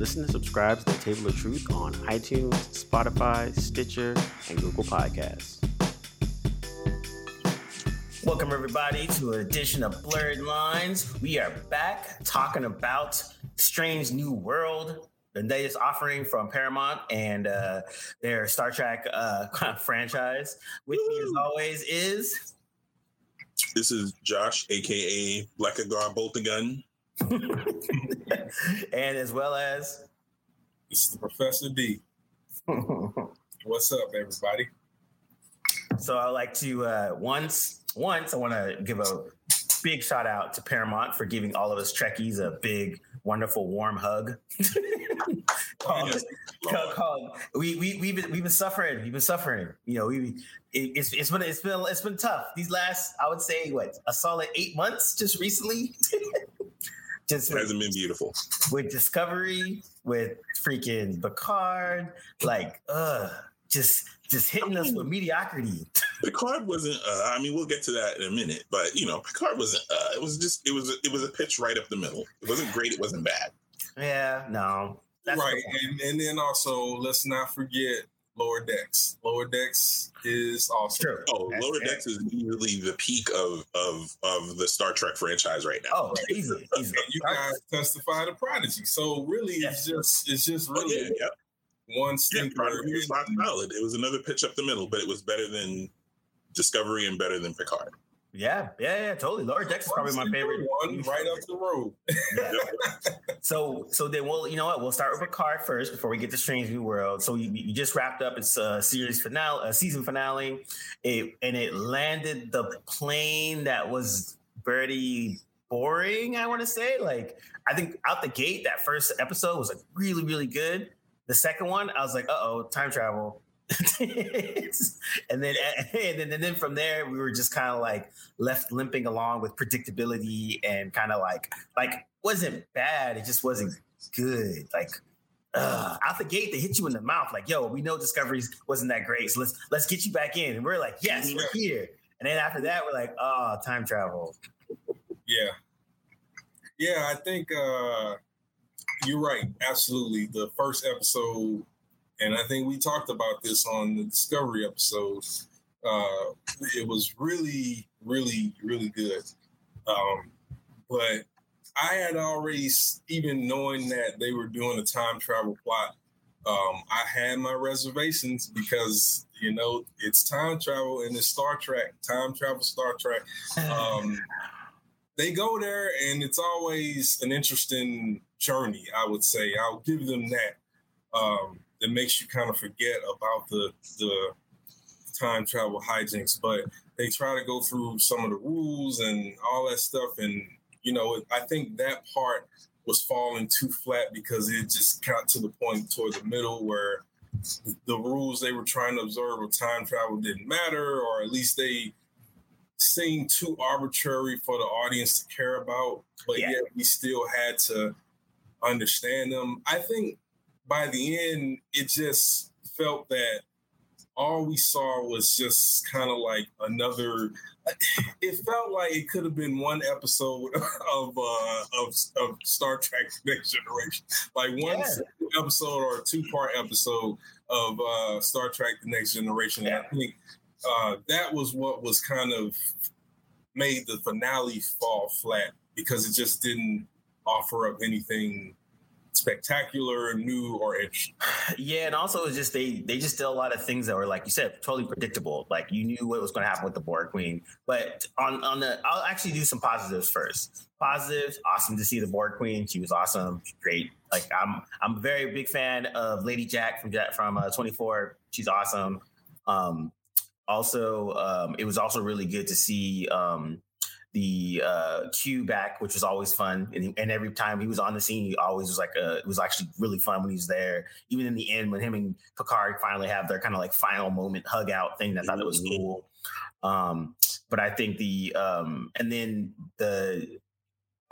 Listen and subscribe to the Table of Truth on iTunes, Spotify, Stitcher, and Google Podcasts. Welcome, everybody, to an edition of Blurred Lines. We are back talking about Strange New World, the latest offering from Paramount and uh, their Star Trek uh, franchise. With me, as always, is. This is Josh, aka Blackagar Boltagon. and as well as. This is the Professor D. What's up, everybody? So I like to uh, once once I want to give a big shout out to Paramount for giving all of us Trekkies a big, wonderful, warm hug. called, called, we we we've been, we've been suffering. We've been suffering. You know, we it, it's it's been it's been it's been tough. These last I would say what a solid eight months just recently. Just it hasn't been beautiful with Discovery, with freaking Picard, like uh just just hitting us with mediocrity. Picard wasn't. Uh, I mean, we'll get to that in a minute, but you know, Picard wasn't. Uh, it was just. It was. It was a pitch right up the middle. It wasn't great. It wasn't bad. Yeah. No. right, and and then also let's not forget Lower Decks. Lower Decks is also True. Oh, That's Lower Decks is usually the peak of of of the Star Trek franchise right now. Oh, easy, easy. you guys testify to Prodigy, so really, it's just it's just really. Oh, yeah, yeah one stinker. Yeah, was not valid. It was another pitch up the middle, but it was better than Discovery and better than Picard. Yeah, yeah, yeah, totally. Lower Decks is probably my favorite one, right up the road. Yeah. so, so then we'll, you know what? We'll start with Picard first before we get to Strange New World. So you, you just wrapped up its uh, series finale, uh, season finale, it, and it landed the plane that was very boring. I want to say, like, I think out the gate, that first episode was like really, really good. The second one, I was like, uh oh, time travel. and then and then and then from there we were just kind of like left limping along with predictability and kind of like like wasn't bad it just wasn't good like uh, out the gate they hit you in the mouth like yo we know discoveries wasn't that great so let's let's get you back in and we're like yes we're here and then after that we're like oh time travel yeah yeah i think uh you're right. Absolutely. The first episode, and I think we talked about this on the Discovery episode. Uh, it was really, really, really good. Um, but I had already, even knowing that they were doing a time travel plot, um, I had my reservations because you know it's time travel and it's Star Trek, time travel Star Trek. Um, they go there and it's always an interesting journey, I would say. I'll give them that. Um, that makes you kind of forget about the the time travel hijinks, but they try to go through some of the rules and all that stuff. And you know, I think that part was falling too flat because it just got to the point toward the middle where the rules they were trying to observe of time travel didn't matter, or at least they seemed too arbitrary for the audience to care about, but yeah. yet we still had to understand them. I think by the end, it just felt that all we saw was just kind of like another. It felt like it could have been one episode of uh, of, of Star Trek: the Next Generation, like one yeah. episode or a two part episode of uh, Star Trek: The Next Generation. Yeah. And I think uh, that was what was kind of made the finale fall flat because it just didn't offer up anything spectacular, new, or interesting. Yeah, and also it's just they they just did a lot of things that were like you said, totally predictable. Like you knew what was going to happen with the Borg Queen. But on on the, I'll actually do some positives first. Positives, awesome to see the Borg Queen. She was awesome, great. Like I'm I'm a very big fan of Lady Jack from from uh, 24. She's awesome. Um, also, um, it was also really good to see um, the uh, Q back, which was always fun. And, and, every time he was on the scene, he always was like, a, it was actually really fun when he was there. Even in the end, when him and Picard finally have their kind of like final moment hug out thing, I thought it was cool. Um, but I think the, um, and then the,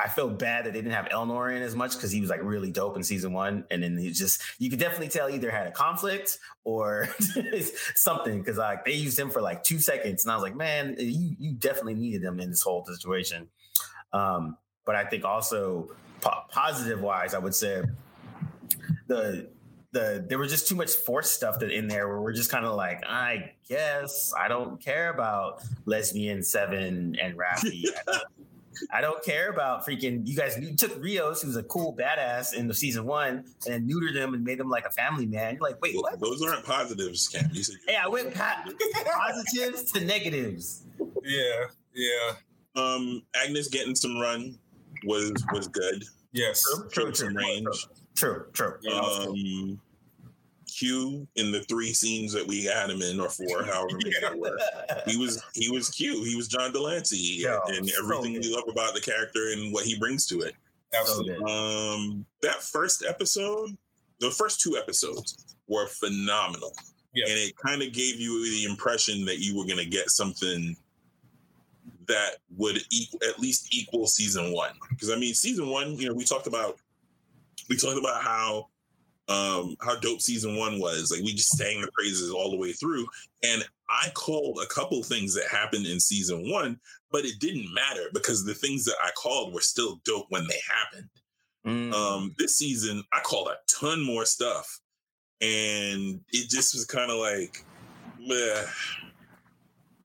I felt bad that they didn't have Elnor in as much because he was like really dope in season one, and then he just you could definitely tell either had a conflict or something because like they used him for like two seconds, and I was like, man, you you definitely needed him in this whole situation. Um, but I think also po- positive wise, I would say the the there was just too much force stuff that in there where we're just kind of like, I guess I don't care about lesbian seven and Raffi. I don't, care about freaking you guys. You took Rios, who's a cool badass in the season one, and then neutered him and made him like a family man. You're like, wait, Well, what? Those aren't positives, Cam. You said Hey, I went pa- positives to negatives. Yeah, yeah, um, Agnes getting some run was was good. yes. True, true, Showed some true, range. true, true. Um, Q in the three scenes that we had him in, or four, however many there were. He was he was Q. He was John de Lancie, Yo, and everything good. we love about the character and what he brings to it. Absolutely. So. Um, that first episode, the first two episodes were phenomenal, Yeah. and it kind of gave you the impression that you were going to get something that would equal, at least equal season one. Because I mean, season one, you know, we talked about we talked about how um how dope season one was. Like we just sang the praises all the way through, and I called a couple things that happened in season one, but it didn't matter because the things that I called were still dope when they happened. Mm. Um, this season, I called a ton more stuff, and it just was kind of like, meh.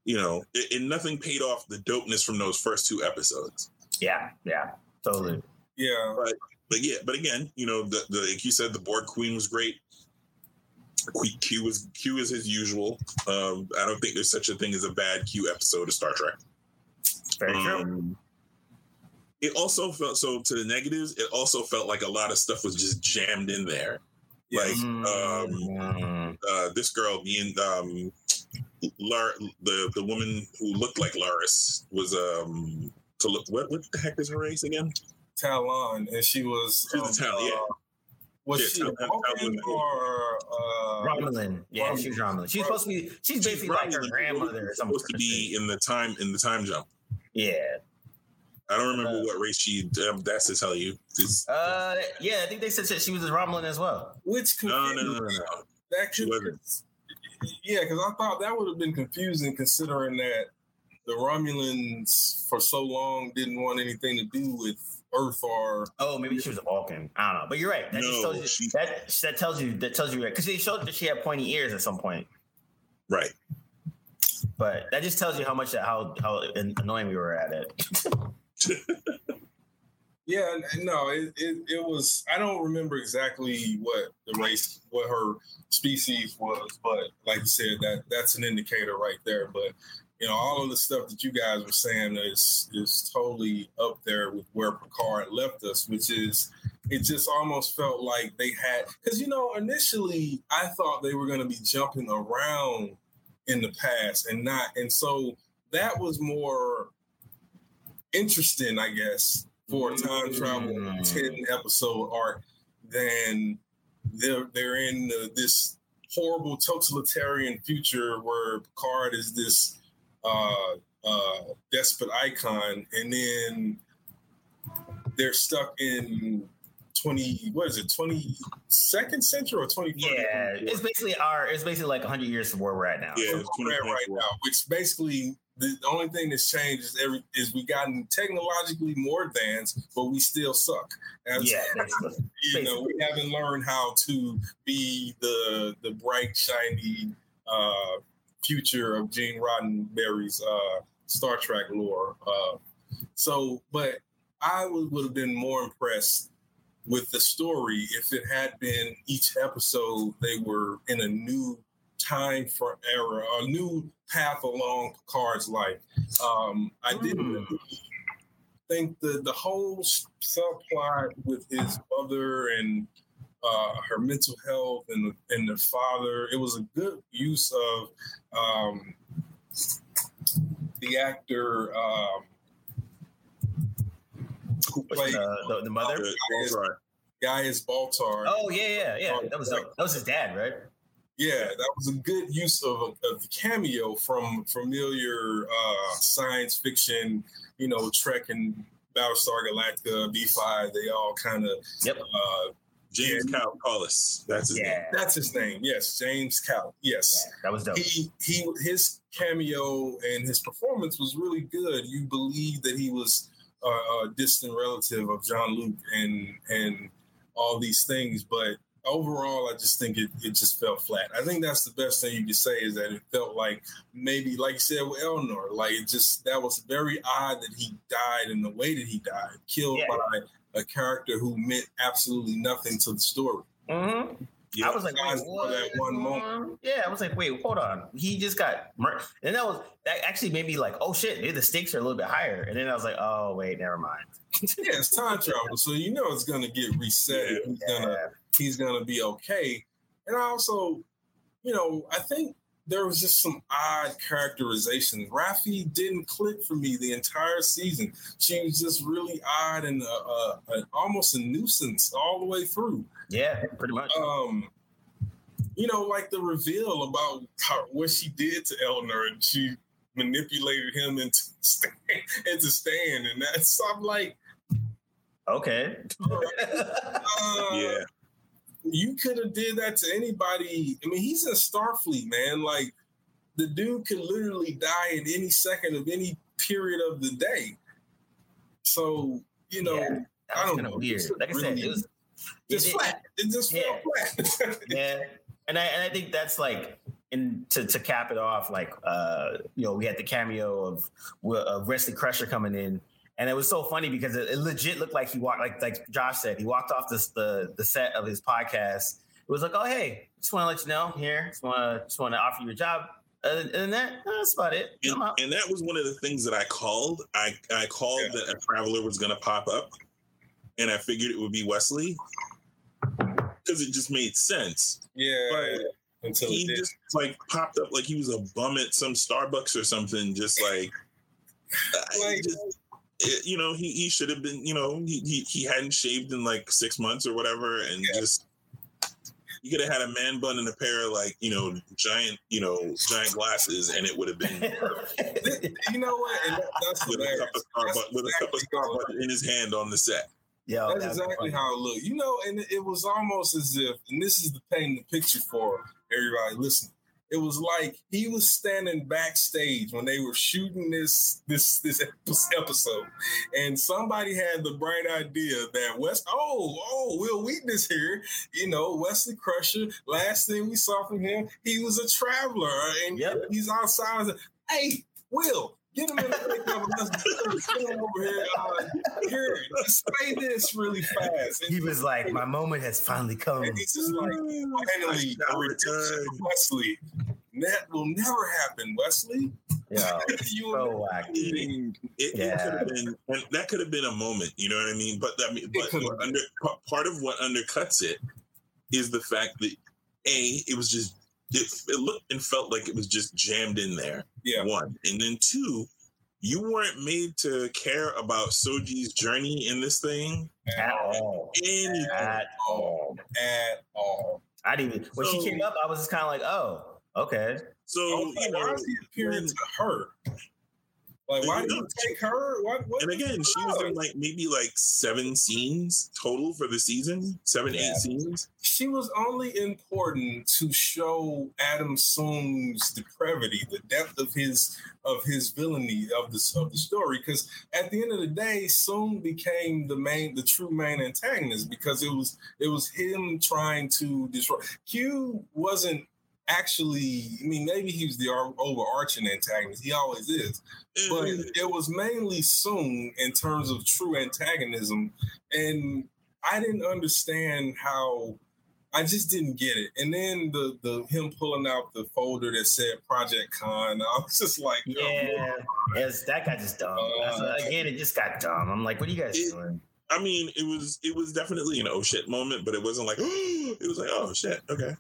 you know, it, and nothing paid off the dopeness from those first two episodes. yeah, yeah, totally. Yeah. But but yeah, but again, you know, the, the like you said, the Borg Queen was great. Q, Q is Q is his usual. Um, I don't think there's such a thing as a bad Q episode of Star Trek. Very true. Um, it also felt so to the negatives. It also felt like a lot of stuff was just jammed in there. Like um, Mm. uh, this girl being um, Lar- the the woman who looked like Laris was um to look what what the heck is her race again? Talon, and she was. She's a Talon, yeah. uh, Was Yeah, she a Talon- Talon. or uh, Romulan. Yeah, she's Romulan. She's supposed to be. She's basically like her grandmother or something. supposed to be in the time in the time jump. Yeah. I don't remember Uh, what race she. Um, that's to tell you. It's, Uh, yeah, I think they said that she was a Romulan as well. which no, no, no, no, no. That could, yeah, because I thought that would have been confusing considering that the Romulans for so long didn't want anything to do with Earth or Oh, maybe she was a Vulcan. I don't know, but you're right. That No, tells you she- that that tells you that tells you right because they showed that she had pointy ears at some point. Right. But that just tells you how much how how annoying we were at it. Yeah, no, it, it, it was. I don't remember exactly what the race, what her species was, but like you said, that that's an indicator right there. But you know, all of the stuff that you guys were saying is is totally up there with where Picard left us, which is it just almost felt like they had because you know initially I thought they were going to be jumping around in the past and not, and so that was more interesting, I guess, for a time travel Mm. ten episode arc than they're they're in uh, this horrible totalitarian future where Picard is this uh, uh, despot icon, and then they're stuck in twenty. What is it? Twenty second century or twenty? Yeah, it's basically our it's basically like 100 years from where we're at now. Yeah. where it's we're at right now, which basically the only thing that's changed is every is we gotten technologically more advanced, but we still suck. As, Yeah, basically. you know, we haven't learned how to be the the bright, shiny uh, future of Gene Roddenberry's uh, Star Trek lore. Uh, so, but I would, would have been more impressed with the story if it had been each episode they were in a new time for era, a new path along Picard's life. Um, I didn't really think the the whole subplot with his mother and uh, her mental health and and the father. It was a good use of um, the actor um, who played the, the, the mother. Sorry. Gaius Baltar. Oh yeah, yeah, yeah. That was that was his dad, right? Yeah, that was a good use of a, of the cameo from familiar uh, science fiction, you know, Trek and Battlestar Galactica, B5. They all kind of Yep. uh, James Cal Callis. That's his name. Yeah. That's his name. Yes, James Cal. Yes, Yeah, that was dope. he he his cameo and his performance was really good. You believe that he was uh, a distant relative of Jean-Luc, and and all these things, but overall, I just think it, it just felt flat. I think that's the best thing you could say is that it felt like maybe, like you said with Elnor, like it just that was very odd that he died in the way that he died, killed Yeah. by a character who meant absolutely nothing to the story. Mhm. Yeah. I was like, wait, For what? that one moment. Yeah, I was like, wait, hold on. He just got mur- and that was that actually made me like, oh shit, maybe the stakes are a little bit higher. And then I was like, oh wait, never mind. Yeah, it's time travel, so you know it's gonna get reset. and He's gonna he's gonna be okay. And I also, you know, I think there was just some odd characterization. Raffi didn't click for me the entire season. She was just really odd and uh, uh, almost a nuisance all the way through. Yeah, pretty much. Um, you know, like the reveal about how, what she did to Elnor, and she manipulated him into stand, into Stan, and that's I'm like, Okay. uh, yeah. You could have did that to anybody. I mean, he's in Starfleet, man. Like the dude could literally die at any second of any period of the day. So you know, Yeah, I don't know. weird. Like I said, it was just it- flat. It just fell flat. yeah and I, and I think that's like and to, to cap it off like uh you know we had the cameo of of Wesley Crusher coming in and it was so funny because it, it legit looked like he walked like like Josh said he walked off this the the set of his podcast it was like oh hey just want to let you know here just want to just want to offer you a job other than that that's about it And, and that was one of the things that I called. I, I called Yeah. that a traveler was going to pop up, and I figured it would be Wesley because it just made sense. yeah. But Until he just like popped up like he was a bum at some Starbucks or something. Just like, I Like- just, it- you know, he, he should have been. You know, he, he he hadn't shaved in like six months or whatever, and Yeah. just. You could have had a man bun and a pair of like you know giant you know giant glasses, and it would have been you know what? And that, that's with a hilarious. cup of Starbucks, with a cup of Starbucks in his hand on the set. Yeah, That's that exactly funny. how it looked. You know, and it was almost as if, and this is the painting the picture for everybody listening. It was like he was standing backstage when they were shooting this this this episode, and somebody had the bright idea that West, oh, oh, Wil Wheaton is here. You know, Wesley Crusher. Last thing we saw from him, he was a traveler, and Yep. he's outside. Hey, Wil, get him in the pickup. Let's get him over here. Uh, here, say this really fast. And he was like my moment has finally come and he's just like, finally, I a redemption for Wesley. That will never happen, Wesley. Yeah, you will so I wacky. mean, it, Yeah. it could have been, and that could have been a moment. You know what I mean? But I mean, but under part of what undercuts it is the fact that a it was just it, it looked and felt like it was just jammed in there. Yeah. One, and then two, you weren't made to care about Soji's journey in this thing. At all. Anything. At all. at all. I didn't even when she came up, I was just kind of like, oh, okay. So Oh, you why know, is he appearing when- to her? Like, why did you take her? What? what and again, she was in like maybe like seven scenes total for the season, seven, Yeah. eight scenes. she was only important to show Adam Soong's depravity, the depth of his of his villainy of the of the story. Because at the end of the day, Soong became the main, the true main antagonist because it was it was him trying to destroy. Q wasn't actually. I mean, maybe he was the overarching antagonist. He always is, but it was mainly Soong in terms of true antagonism, and I didn't understand how. I just didn't get it. And then the the him pulling out the folder that said Project Khan, I was just like, Yeah, yes, that got just dumb. Uh, again, it just got dumb. I'm like, what are you guys It- doing? I mean, it was it was definitely an oh shit moment, but it wasn't like it was like oh shit, okay.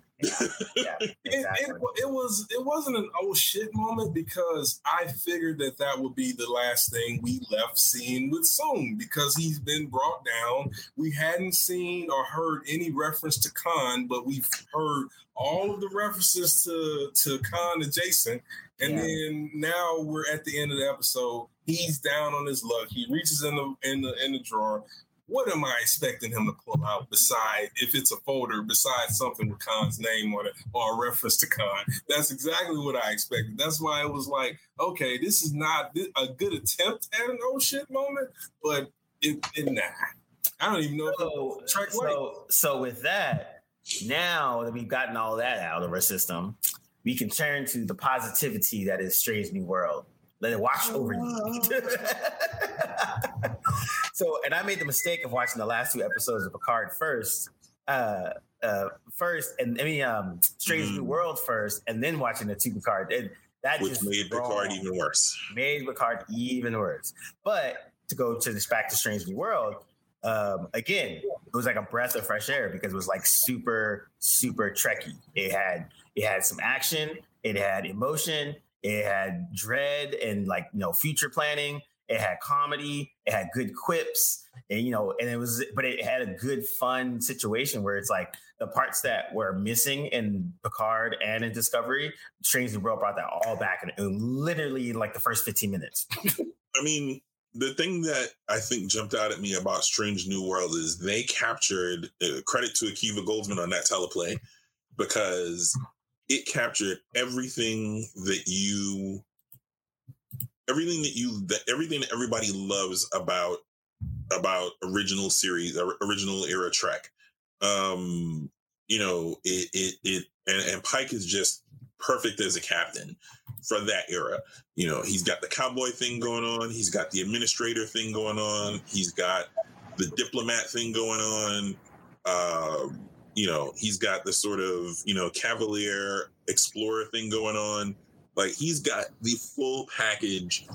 Yeah, It, exactly. it, it was it wasn't an oh shit moment because I figured that that would be the last thing we left seeing with Soong because he's been brought down. We hadn't seen or heard any reference to Khan, but we've heard all of the references to to Khan adjacent. And Yeah. then now we're at the end of the episode. He's down on his luck. He reaches in the in the in the drawer. What am I expecting him to pull out beside if it's a folder besides something with Khan's name on it or a reference to Khan? That's exactly what I expected. That's why it was like, okay, this is not a good attempt at an oh shit moment, but it, it nah. I don't even know So, it's so, so with that, now that we've gotten all that out of our system, we can turn to the positivity that is Strange New World. Let it wash oh, over you. so, and I made the mistake of watching the last two episodes of Picard first, uh, uh, first, and I mean, um, Strange New Mhm. World first, and then watching the two Picard. And that which just made Picard even worse. made Picard even worse. But to go to this back to Strange New World, um, again, it was like a breath of fresh air because it was like super, super trekky. It had it had some action, it had emotion, it had dread and like you know future planning. It had comedy, it had good quips, and you know, and it was, but it had a good, fun situation where it's like the parts that were missing in Picard and in Discovery, Strange New World brought that all back in, in literally like the first 15 minutes. I mean, the thing that I think jumped out at me about Strange New World is they captured uh, credit to Akiva Goldsman on that teleplay because it captured everything that you everything that you that everything that everybody loves about about original series or original era Trek. Um, you know, it it it and, and Pike is just perfect as a captain for that era. You know, he's got the cowboy thing going on, he's got the administrator thing going on, he's got the diplomat thing going on. Um, you know, he's got the sort of, you know, cavalier explorer thing going on. Like he's got the full package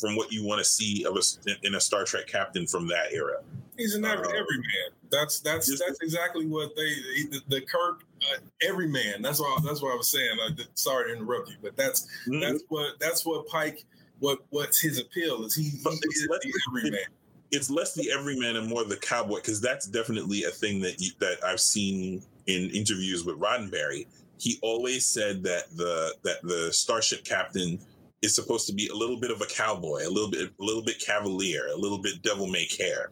from what you want to see of a in a Star Trek captain from that era. He's an every, Uh, everyman. That's that's just- that's exactly what they the, the Kirk uh, everyman. That's what that's what I was saying. I did, sorry to interrupt you, but that's Mm-hmm. that's what that's what Pike. What what's his appeal is he, he it's is less- the everyman. it's less the everyman and more the cowboy because that's definitely a thing that you, that I've seen in interviews with Roddenberry. He always said that the that the starship captain is supposed to be a little bit of a cowboy, a little bit a little bit cavalier, a little bit devil may care.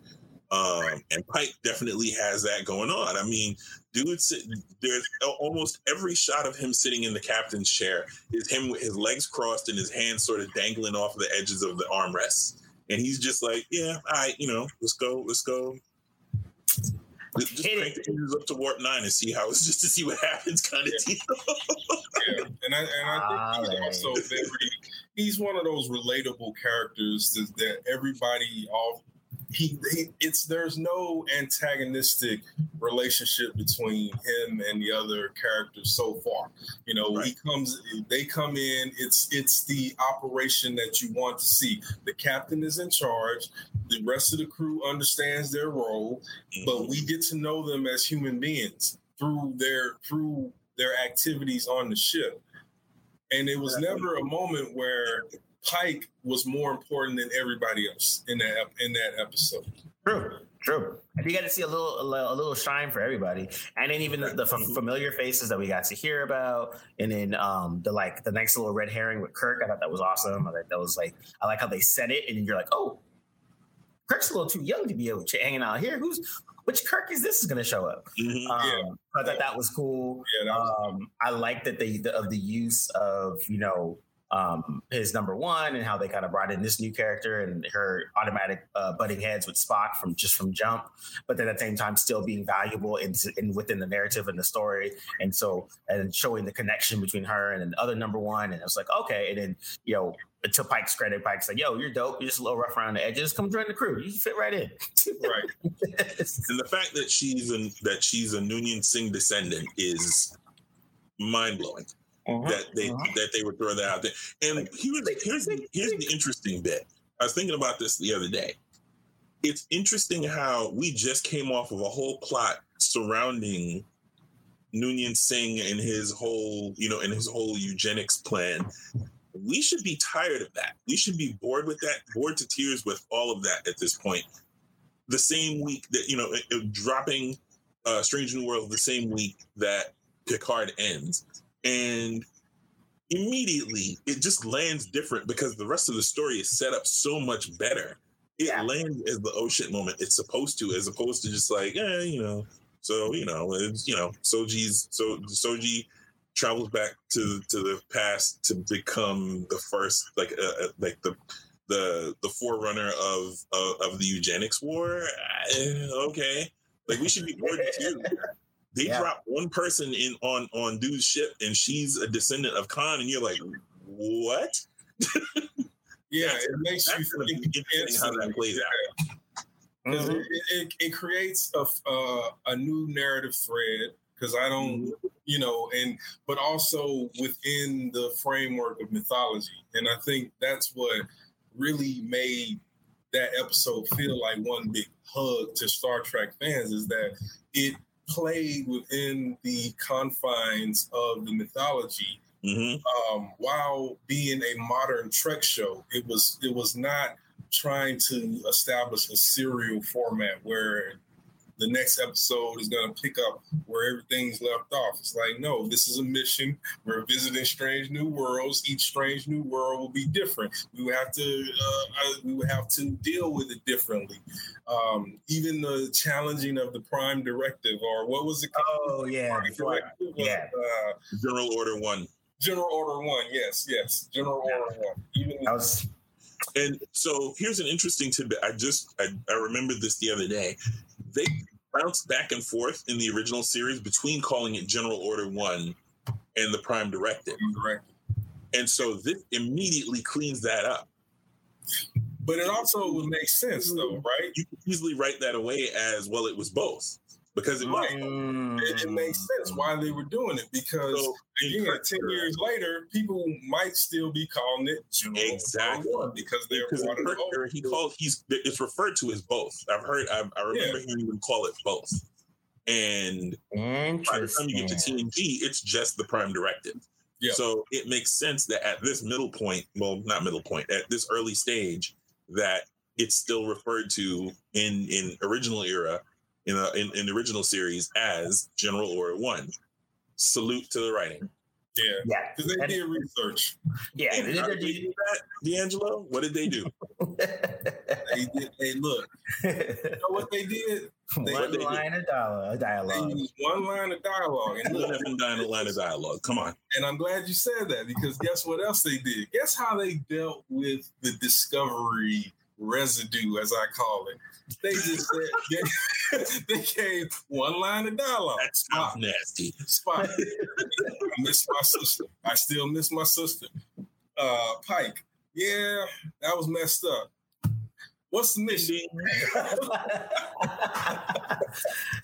Um, and Pike definitely has that going on. I mean, dude, there's almost every shot of him sitting in the captain's chair is him with his legs crossed and his hands sort of dangling off the edges of the armrests and he's just like, yeah, all right, you know, let's go, let's go. Just just Hit crank the engines up to warp nine and see how it's just to see what happens, kind of deal. Yeah, and I and I think ah, he's also very. He's one of those relatable characters that, that everybody all. He, he it's there's no antagonistic relationship between him and the other characters so far. You know, he comes they come in, it's it's the operation that you want to see. The captain is in charge, the rest of the crew understands their role, but we mm-hmm. get to know them as human beings through their through their activities on the ship. And it was never a moment where Pike was more important than everybody else in that in that episode. True, true. And you got to see a little, a little, shine for everybody, and then even the, the f- familiar faces that we got to hear about, and then um, the like the next little red herring with Kirk. I thought that was awesome. I thought that was like, I like how they said it, and then you're like, oh, Kirk's a little too young to be able to hanging out here. Who's which Kirk is this is going to show up? Mhm. Um, Yeah. I thought that was cool. Yeah, that was, Um, I like that they the, of the use of you know um, his number one and how they kind of brought in this new character and her automatic uh, butting heads with Spock from just from jump, but then at the same time still being valuable in, in within the narrative and the story, and so and showing the connection between her and the other number one, and it was like okay, and then you know to Pike's credit, Pike's like, yo, you're dope, you're just a little rough around the edges, come join the crew, you fit right in. right. and the fact that she's an that she's a Noonien Singh descendant is mind blowing. That they that they would throw that out there. And here's here's the, here's the interesting bit. I was thinking about this the other day. It's interesting how we just came off of a whole plot surrounding Noonien Singh and his whole, you know, and his whole eugenics plan. We should be tired of that. We should be bored with that, bored to tears with all of that at this point. The same week that, you know, it- it- dropping uh, Strange New World the same week that Picard ends. And immediately it just lands different because the rest of the story is set up so much better. It Yeah. lands as the oh shit moment it's supposed to, as opposed to just like, eh, you know, so you know, it's you know, Soji's so Soji travels back to to the past to become the first like uh, uh, like the the the forerunner of of, of the eugenics war. Uh, okay, like we should be bored too. They Yeah. drop one person in on on dude's ship, and she's a descendant of Khan, and you're like, what? Yeah, it makes you That's gonna be think interesting how that plays out. 'Cause Mhm. it, it, it creates a uh, a new narrative thread because I don't, you know, and but also within the framework of mythology, and I think that's what really made that episode feel like one big hug to Star Trek fans is that it played within the confines of the mythology hmm um, while being a modern Trek show, it was it was not trying to establish a serial format where the next episode is going to pick up where everything's left off. It's like, no, this is a mission. We're visiting strange new worlds. Each strange new world will be different. We would have to uh, we would have to deal with it differently. Um, even the challenging of the Prime Directive, or what was it? called? Oh yeah, Prime before- Directive was, yeah. uh, General Order One. General Order One, yes, yes, General Order One. Even I was And so here's an interesting tidbit. I just I, I remembered this the other day. They bounced back and forth in the original series between calling it General Order One and the Prime Directive. Directive. And so this immediately cleans that up. But it also would make sense, though, right? You can easily write that away as well. It was both because it was. Right. It, it makes mm. sense why they were doing it because So, in again, ten Kirk- years later, people might still be calling it General Exactly. One because they're because in part of the Kirk he called he's it's referred to as both. I've heard I, I remember hearing him call it both. And by the time you get to interesting. TNG, it's just the Prime Directive. Yeah. So it makes sense that at this middle point, well, not middle point, at this early stage, that it's still referred to in in original era, in a, in, in the original series as General Order One. Salute to the writing. Yeah, Yeah, because they And- did research. yeah. And did they do that, D'Angelo? What did they do? They did. They look. You know what they did? They- One they- line of dialogue. They dialogue. used one line of dialogue, and One look, effing dying line of dialogue. Come on. And I'm glad you said that because guess what else they did? Guess how they dealt with the discovery residue, as I call it. They just said they, they gave one line of dialogue. That sounds nasty. Spot. I miss my sister. I still miss my sister. Uh, Pike. Yeah, that was messed up. What's the mission?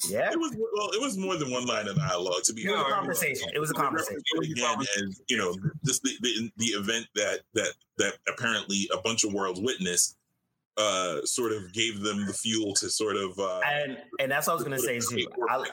yeah. It was well. It was more than one line of dialogue. To be It was a conversation. It was a conversation. Again, as you know, just the, the the event that that that apparently a bunch of worlds witnessed, uh, sort of gave them the fuel to sort of uh, And and that's what I was gonna say too. I.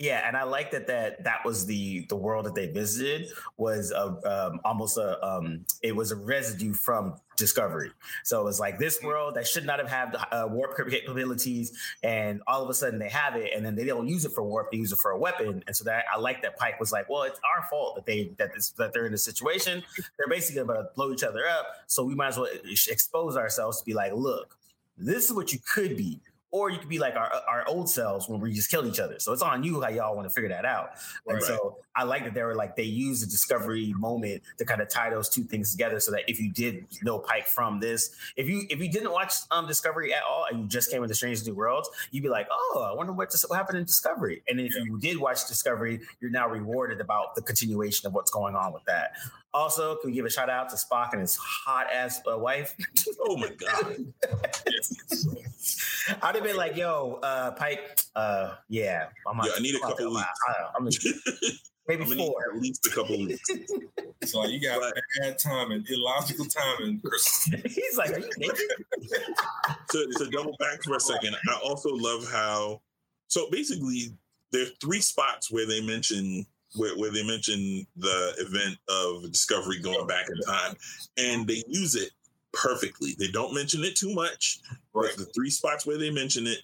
yeah, and I like that that that was the the world that they visited was a um, almost a um it was a residue from Discovery. So it was like this world that should not have had uh, warp capabilities, and all of a sudden they have it, and then they don't use it for warp; they use it for a weapon. And so that I like that Pike was like, "Well, it's our fault that they that this that they're in this situation. They're basically about to blow each other up, so we might as well expose ourselves to be like, look, this is what you could be." Or you could be like our our old selves when we just killed each other. So it's on you how y'all want to figure that out. And so I like that they were like they used the discovery moment to kind of tie those two things together, so that if you did know Pike from this, if you if you didn't watch um Discovery at all and you just came into Strange New Worlds, you'd be like, oh, I wonder what, just, what happened in Discovery. And then if you did watch Discovery, you're now rewarded about the continuation of what's going on with that. Also, can we give a shout out to Spock and his hot ass uh, wife? Oh my god! I'd have been like, "Yo, uh, Pike, uh, yeah, I'm Yeah, I need a I'm couple I, I, I'm gonna, maybe I'm four. at least a couple weeks. So you got bad timing, illogical timing, Chris. He's like, "Are you naked?" to, to double back for a second, I also love how so basically there are three spots where they mention where, where they mention the event of discovery going back in time and they use it perfectly. They don't mention it too much, Right. but the three spots where they mention it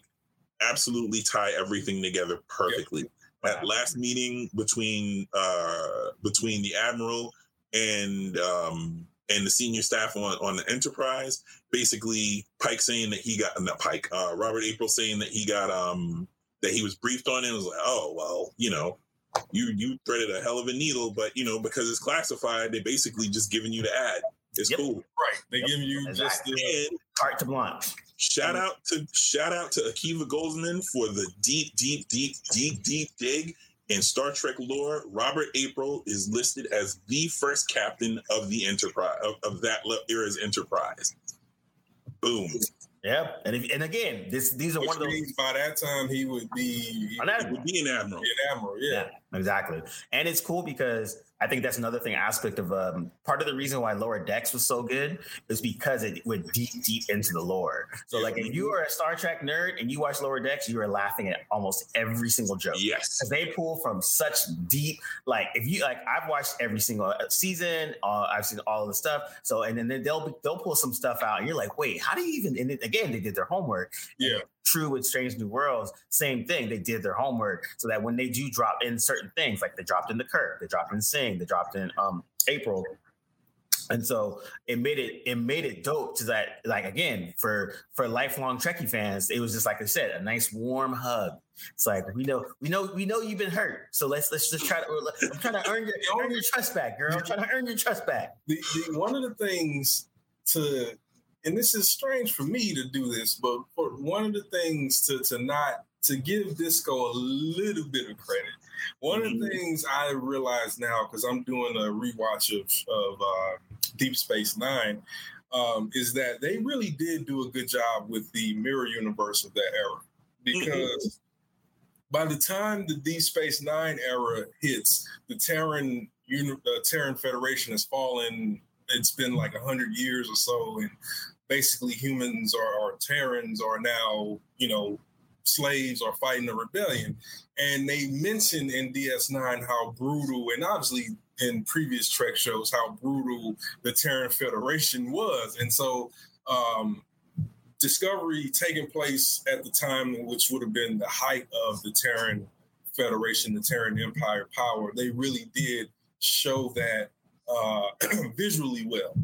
absolutely tie everything together perfectly. That last meeting between uh between the admiral and um and the senior staff on on the Enterprise, basically Pike saying that he got not Pike, uh Robert April saying that he got um that he was briefed on it and was like, oh well, you know, you you threaded a hell of a needle, but you know, because it's classified, they're basically just giving you the ad. It's Yep. cool. Right. They Yep. give you just Exactly. the And Carte blanche. shout out to shout out to Akiva Goldsman for the deep, deep, deep, deep, deep dig in Star Trek lore. Robert April is listed as the first captain of the Enterprise of, of that era's Enterprise. Boom. Yep. And if, and again, this these are which one of those. means by that time he would be An admiral. would be an admiral. an admiral. Yeah. Yeah, exactly. And it's cool because I think that's another thing aspect of um, part of the reason why Lower Decks was so good is because it went deep, deep into the lore. So, like, if you are a Star Trek nerd and you watch Lower Decks, you are laughing at almost every single joke. Yes. Because they pull from such deep, like if you like, I've watched every single season. Uh, I've seen all of the stuff. So, and then they'll they'll pull some stuff out, and you're like, wait, how do you even? And again, they did their homework. Yeah. True with Strange New Worlds, same thing. They did their homework so that when they do drop in certain things, like they dropped in the Kirk, they dropped in Singh, they dropped in um April. And so it made it it made it dope to that like again for for lifelong Trekkie fans it was just like I said a nice warm hug. It's like we know we know we know you've been hurt so let's let's just try to I'm trying to earn your earn your trust back girl I'm trying to earn your trust back. the, the one of the things to and this is strange for me to do this but for one of the things to to not to give disco a little bit of credit one of the things i realize now because i'm doing a rewatch of of uh, deep space nine um, is that they really did do a good job with the mirror universe of that era because by the time the Deep Space Nine era hits, the Terran uni- uh, Terran Federation has fallen. It's been like a hundred years or so, and basically humans are, or Terrans are now, you know, slaves or fighting a rebellion. And they mention in DS9 how brutal, and obviously in previous Trek shows how brutal the Terran Federation was, and so. Um, Discovery taking place at the time, which would have been the height of the Terran Federation, the Terran Empire power, they really did show that uh, visually well.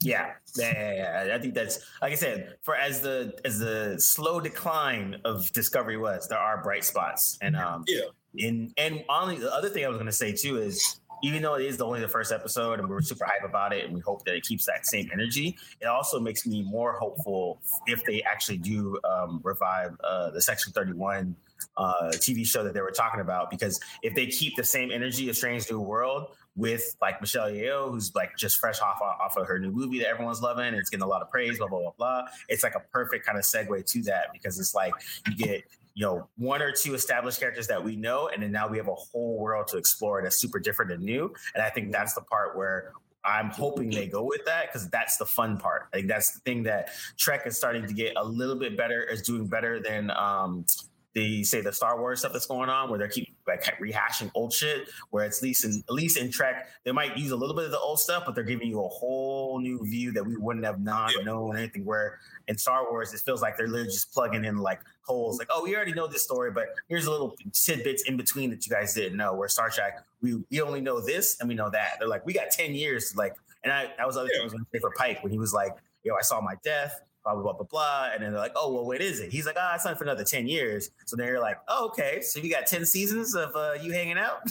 Yeah, yeah, yeah, yeah. I think that's like I said. For as the as the slow decline of Discovery was, there are bright spots, and um, Yeah. and and only the other thing I was going to say too is even though it is the only the first episode, and we were super hype about it, and we hope that it keeps that same energy, it also makes me more hopeful if they actually do um, revive uh, the Section Thirty One uh, TV show that they were talking about. Because if they keep the same energy of Strange New World with like Michelle Yeoh, who's like just fresh off off of her new movie that everyone's loving, and it's getting a lot of praise, blah blah blah blah. It's like a perfect kind of segue to that because it's like you get you know one or two established characters that we know, and then now we have a whole world to explore that's super different and new. And I think that's the part where I'm hoping they go with that because that's the fun part. I think that's the thing that Trek is starting to get a little bit better, is doing better than um, the say the Star Wars stuff that's going on, where they keep like rehashing old shit. Where it's at least in at least in Trek, they might use a little bit of the old stuff, but they're giving you a whole new view that we wouldn't have not Yeah. known anything. Where in Star Wars, it feels like they're literally just plugging in like holes. Like, oh, we already know this story, but here's a little tidbits in between that you guys didn't know. Where Star Trek, we we only know this and we know that. They're like, we got ten years. Like, and I that was the other thing I was going to say for Pike when he was like, yo, I saw my death. Blah, blah, blah, blah, blah. And then they're like, oh, well, what is it? He's like, ah, it's not for another 10 years. So then you're like, oh, okay. So you got 10 seasons of uh, you hanging out?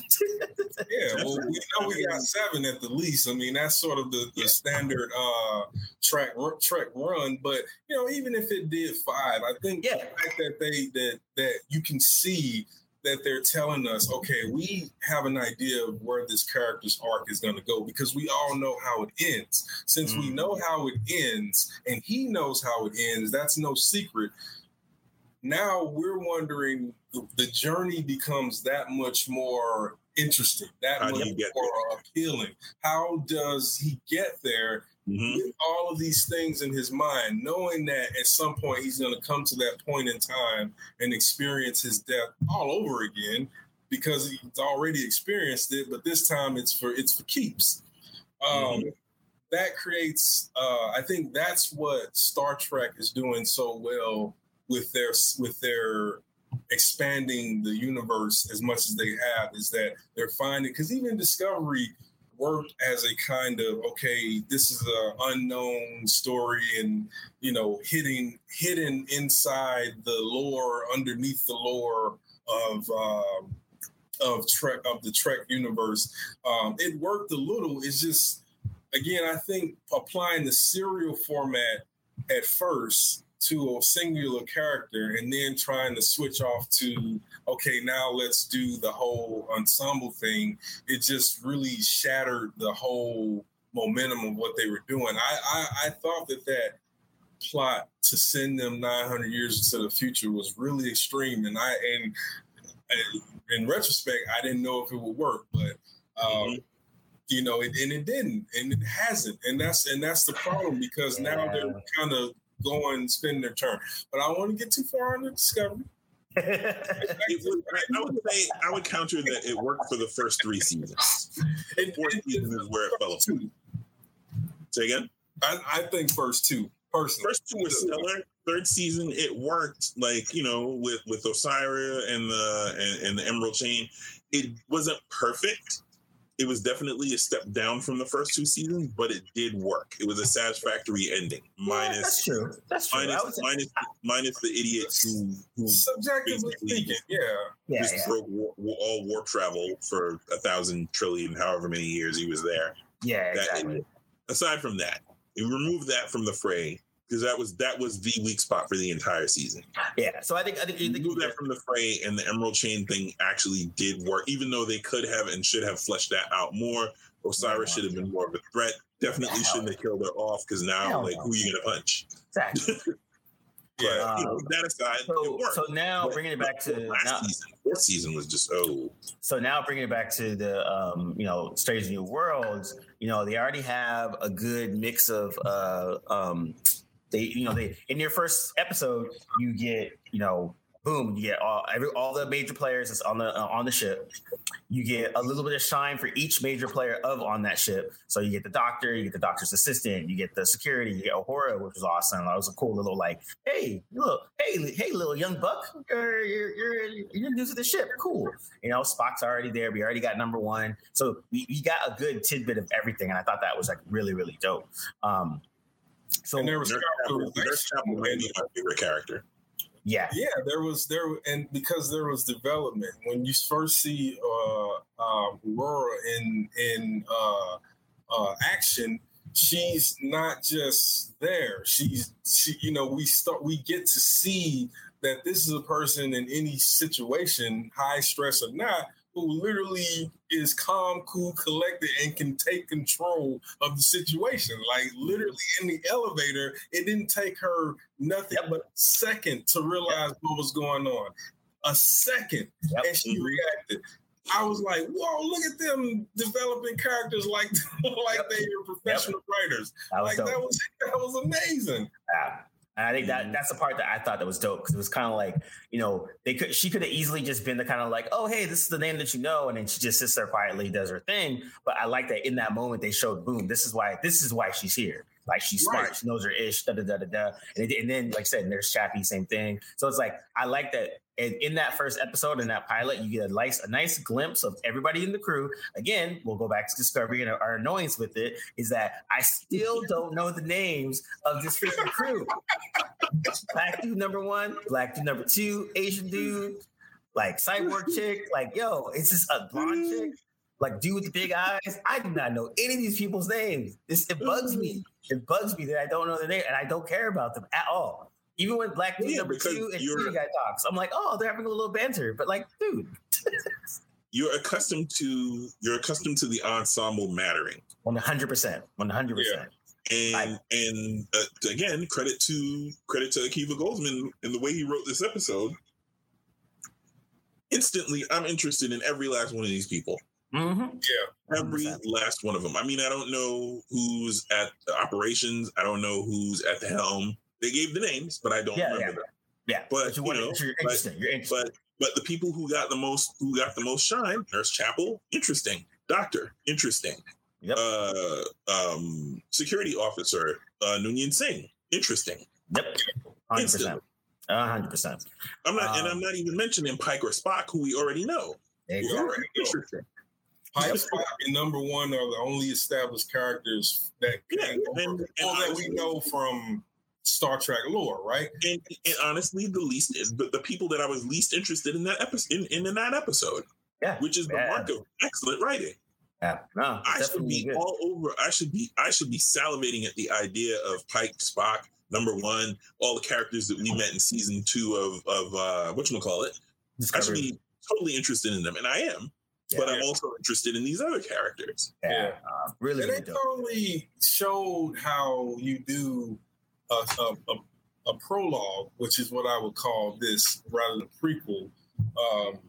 Yeah, well, we know we got seven at the least. I mean, that's sort of the, the standard uh, track track run. But you know, even if it did five, I think Yeah. the fact that they that that you can see that they're telling us, okay, we have an idea of where this character's arc is going to go because we all know how it ends. Since we Mm. know how it ends, and he knows how it ends, that's no secret. Now we're wondering the, the journey becomes that much more interesting, that How much more appealing. How does he get there Mhm. with all of these things in his mind, knowing that at some point he's going to come to that point in time and experience his death all over again because he's already experienced it, but this time it's for it's for keeps. Um, That creates, uh, I think, that's what Star Trek is doing so well with their with their expanding the universe as much as they have is that they're finding because even Discovery worked as a kind of okay this is an unknown story and you know hidden hidden inside the lore underneath the lore of um of trek of the trek universe. Um it worked a little. It's just again, I think applying the serial format at first to a singular character and then trying to switch off to okay now let's do the whole ensemble thing. It just really shattered the whole momentum of what they were doing. I i, I thought that that plot to send them 900 years into the future was really extreme. And i and, and in retrospect i didn't know if it would work but um, mm-hmm. you know, and, and, it didn't, and it hasn't, and that's and that's the problem because now they're kind of go and spend their turn. But I don't want to get too far on the discovery. would, I would say I would counter that it worked for the first three seasons. And fourth season is where it fell apart. Say again. I, I, think first two. Personally. First two were stellar. Third season, it worked. Like you know, with with Osyraa and the and, and the Emerald Chain, it wasn't perfect it was definitely a step down from the first two seasons, but it did work. It was a satisfactory ending. Minus yeah, that's true. That's true. Minus, was, minus, minus the idiots who, who subjectively speaking, yeah, yeah, just yeah. broke war, all warp travel for a thousand trillion, however many years he was there. Yeah, exactly. aside from that, you remove that from the fray because that was that was the weak spot for the entire season. Yeah, so I think I think you move that from the fray, and the Emerald Chain thing actually did work, even though they could have and should have fleshed that out more. Osyraa yeah, should have been more of a threat. Definitely shouldn't have killed her off because now, like, who are you gonna punch? Exactly. but um, you know, that aside, so, so now but, bringing it back to last now, season, fourth season was just oh. So now bringing it back to the um, you know Strange New Worlds, you know they already have a good mix of uh, um, they you know they in your first episode you get you know boom you get all every all the major players that's on the uh, on the ship. You get a little bit of shine for each major player of on that ship. So you get the doctor you get the doctor's assistant you get the security you get Uhura which was awesome. That was a cool little like hey look hey hey little young buck you're you're you're, you're new to the ship. Cool. You know spock's already there. We already got number one. So we, we got a good tidbit of everything. And i thought that was like really really dope. Um so and there was Nurse Chapel, Nurse Chapel my favorite character. Yeah, yeah. There was there, and because there was development when you first see uh, uh, Aurora in in uh, uh, action, she's not just there. She's she, you know, we start we get to see that this is a person in any situation, high stress or not, who literally is calm, cool, collected, and can take control of the situation. Like literally in the elevator, it didn't take her nothing yep. but a second to realize yep. what was going on. A second, yep. and she mm-hmm. reacted. I was like, "Whoa! Look at them developing characters like like they are professional writers. That like dope. that was that was amazing." Yeah. And I think that mm-hmm. that's the part that I thought that was dope because it was kind of like, you know, they could she could have easily just been the kind of like, oh hey, this is the name that you know, and then she just sits there quietly, does her thing. But I like that in that moment they showed, boom, this is why this is why she's here. Like she's smart, right. she knows her ish, da da da da da. And, and then, like I said, there's Chappie, same thing. So it's like I like that and in that first episode, in that pilot, you get a nice, a nice glimpse of everybody in the crew. Again, we'll go back to Discovery and our annoyance with it is that I still don't know the names of this freaking crew. Black dude number one, black dude number two, Asian dude, like cyborg chick, like yo, it's just a blonde chick, like dude with the big eyes. I do not know any of these people's names. This it bugs me. It bugs me that I don't know their name and I don't care about them at all. Even when Black Dude yeah, number two and City Guy talks, I'm like, oh, they're having a little banter. But like, dude. you're accustomed to you're accustomed to the ensemble mattering. One hundred percent. One hundred percent. And and uh, again, credit to credit to Akiva Goldsman and the way he wrote this episode. Instantly, I'm interested in every last one of these people. Mm-hmm. Yeah, every last one of them. I mean, I don't know who's at the operations. I don't know who's at the helm. They gave the names, but I don't yeah, remember yeah. them. Yeah, but, but you, you know, you're interesting. But, you're interesting. But but the people who got the most who got the most shine, Nurse Chapel, interesting. Doctor, interesting. Yep. Uh, um, security officer, uh, Noonien Singh, interesting. Yep. Hundred percent. hundred percent. I'm not, um, and I'm not even mentioning Pike or Spock, who we already know. Exactly. Already know. Interesting. Pike, Spock, and number one are the only established characters that yeah, and, and, and that we know from Star Trek lore, right? And, and honestly, the least the, the people that I was least interested in that episode in, in, in that episode. Yeah, which is the mark of excellent writing. Yeah, no, I should be good. all over. I should be. I should be salivating at the idea of Pike, Spock, number one, all the characters that we met in season two of of uh, what you call it. I should be totally interested in them, and I am. Yeah. but I'm also interested in these other characters. yeah, Yeah. uh, really, and really they dope. totally showed how you do a, a, a, a prologue, which is what I would call this rather than prequel, um,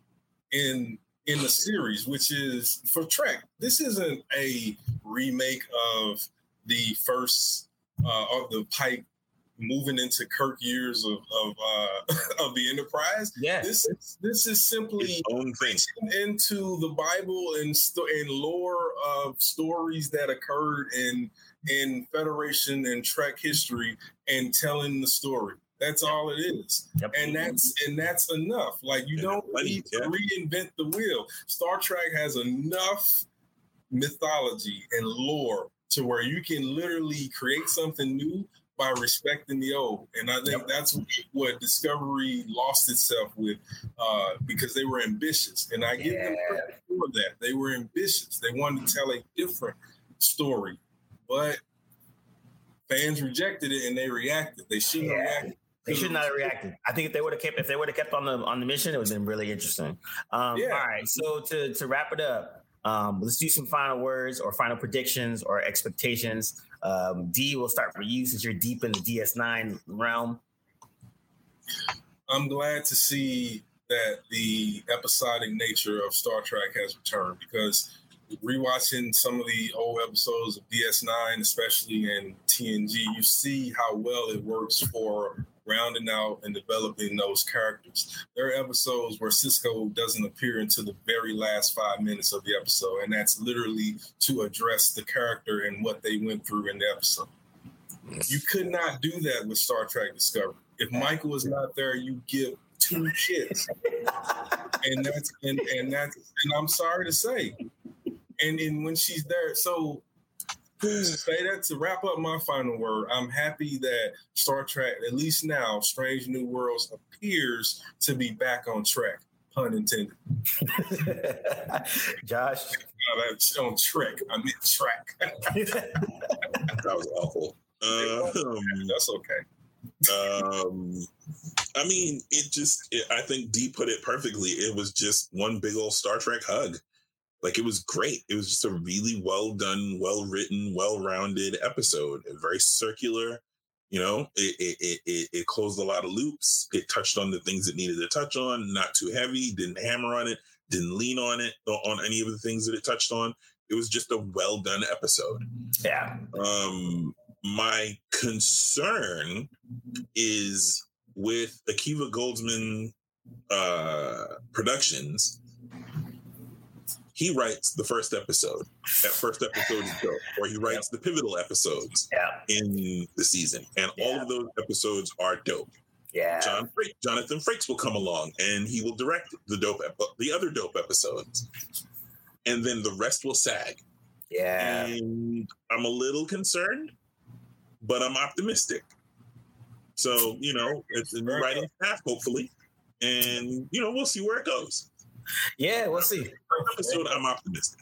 in in the series, which is for Trek. This isn't a remake of the first uh, of the Pike moving into Kirk years of of, uh, of the Enterprise. Yeah, This is this is simply Its own thing. into the Bible and sto- and lore of stories that occurred in in Federation and Trek history and telling the story. That's all it is, Yep. and that's and that's enough. Like you And don't need to reinvent the wheel. Star Trek has enough mythology and lore to where you can literally create something new by respecting the old. And I think Yep. that's what Discovery lost itself with uh, because they were ambitious. And I give them credit for that. They were ambitious. They wanted to tell a different story. But fans rejected it and they reacted. They shouldn't have Yeah. reacted. They should not have reacted. I think if they would have kept if they would have kept on the on the mission, it would have been really interesting. Um, Yeah. All right, so to to wrap it up, um, let's do some final words or final predictions or expectations. Um, D, we'll start for you since you're deep in the DS9 realm. I'm glad to see that the episodic nature of Star Trek has returned because rewatching some of the old episodes of DS9, especially in TNG, you see how well it works for rounding out and developing those characters. There are episodes where Sisko doesn't appear until the very last five minutes of the episode, and that's literally to address the character and what they went through in the episode. You could not do that with Star Trek Discovery. If Michael is not there, you give two shits. and that's and, and that's and I'm sorry to say. And then when she's there, so to say that to wrap up my final word, I'm happy that Star Trek, at least now, Strange New Worlds appears to be back on track. Pun intended. Josh. That's on track. I meant track. That was awful. Um, that's okay. um, I mean, it just, it, I think D put it perfectly. It was just one big old Star Trek hug. Like it was great. It was just a really well done, well written, well rounded episode. A very circular. You know, it, it it it it closed a lot of loops. It touched on the things it needed to touch on. Not too heavy. Didn't hammer on it. Didn't lean on it on any of the things that it touched on. It was just a well done episode. Yeah. Um, my concern is with Akiva Goldsman uh, Productions. He writes the first episode. That first episode is dope. Or he writes the pivotal episodes Yeah. in the season, and all of those episodes are dope. Yeah. John Frakes, Jonathan Frakes will come along, and he will direct the dope, ep- the other dope episodes, and then the rest will sag. Yeah. And I'm a little concerned, but I'm optimistic. So, you know, it's a new writing staff, hopefully. And, you know, we'll see where it goes. Yeah. We'll see. Episode, I'm optimistic.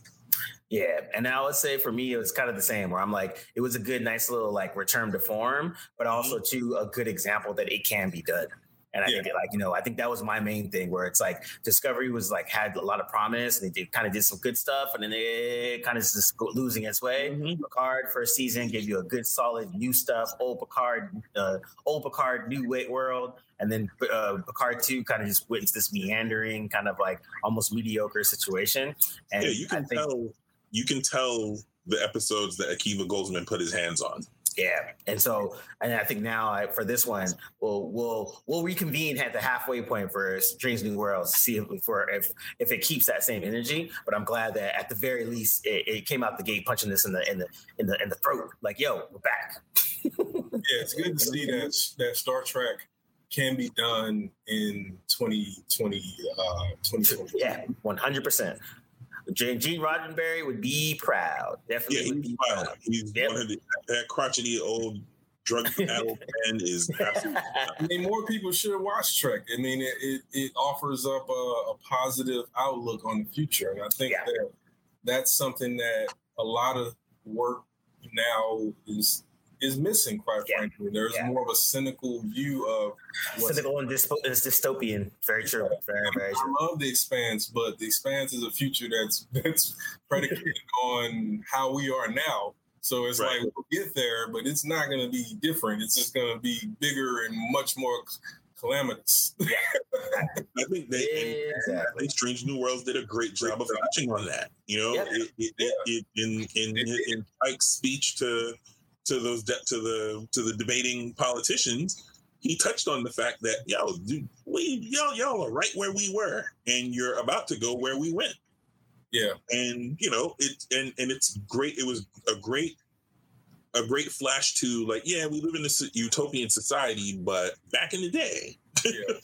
Yeah, and I would say for me, it was kind of the same. Where I'm like, it was a good, nice little like return to form, but also too a good example that it can be done. And I Yeah. think, like you know, I think that was my main thing. Where it's like Discovery was like had a lot of promise, and they did kind of did some good stuff, and then it kind of just losing its way. Picard first season gave you a good, solid new stuff. Old Picard, uh, old Picard, new weight world, and then uh, Picard two kind of just went into this meandering, kind of like almost mediocre situation. And yeah, you can think, tell. You can tell the episodes that Akiva Goldsman put his hands on. Yeah, and so and I think now I, for this one, we'll we'll we'll reconvene at the halfway point for Strange New Worlds to see if for if if it keeps that same energy. But I'm glad that at the very least it, it came out the gate punching this in the in the in the in the throat. Like, yo, we're back. Yeah, it's good to see that that Star Trek can be done in 2020, uh, 2020. Yeah, 100. percent Gene Gene Roddenberry would be proud. Definitely Yeah, Definitely would he's be wild. proud. He's Yep. one of the, that crotchety old drug addled man is absolutely. I mean, more people should watch Trek. I mean, it, it, it offers up a, a positive outlook on the future, and I think Yeah. that that's something that a lot of work now is is missing. Quite Yeah. frankly, there's Yeah. more of a cynical view of Cynical and dyspo- it's dystopian. Very true. Very, very I love the expanse, but the expanse is a future that's that's predicated on how we are now. So it's Right. like we'll get there, but it's not going to be different. It's just going to be bigger and much more calamitous. I think they and Exactly. think Strange New Worlds did a great job of touching on that. You know, Yep. it, it, it, it, in in in Pike's speech to to those de- to the to the debating politicians, he touched on the fact that yo, dude, we y'all y'all are right where we were, and you're about to go where we went. Yeah. and you know it and and it's great. It was a great a great flash to like, yeah, we live in this utopian society, but back in the day, yeah.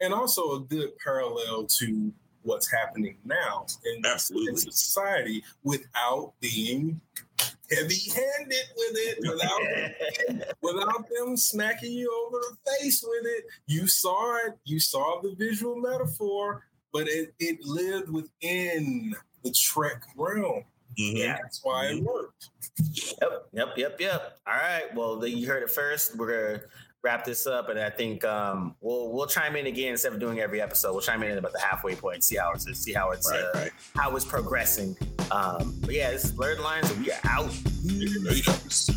And also a good parallel to what's happening now in, Absolutely. in society without being heavy-handed with it, without without them smacking you over the face with it. You saw it, you saw the visual metaphor, but it, it lived within the Trek realm. Mhm. Yeah. That's why it worked. Yep, yep, yep, yep. All right. Well, then you heard it first. We're gonna wrap this up, and I think um, we'll we'll chime in again instead of doing every episode. We'll chime in at about the halfway point, see how it's see how it's Right, uh, right. how it's progressing. Um, but yeah, this is Blurred Lines, and we are out. Go.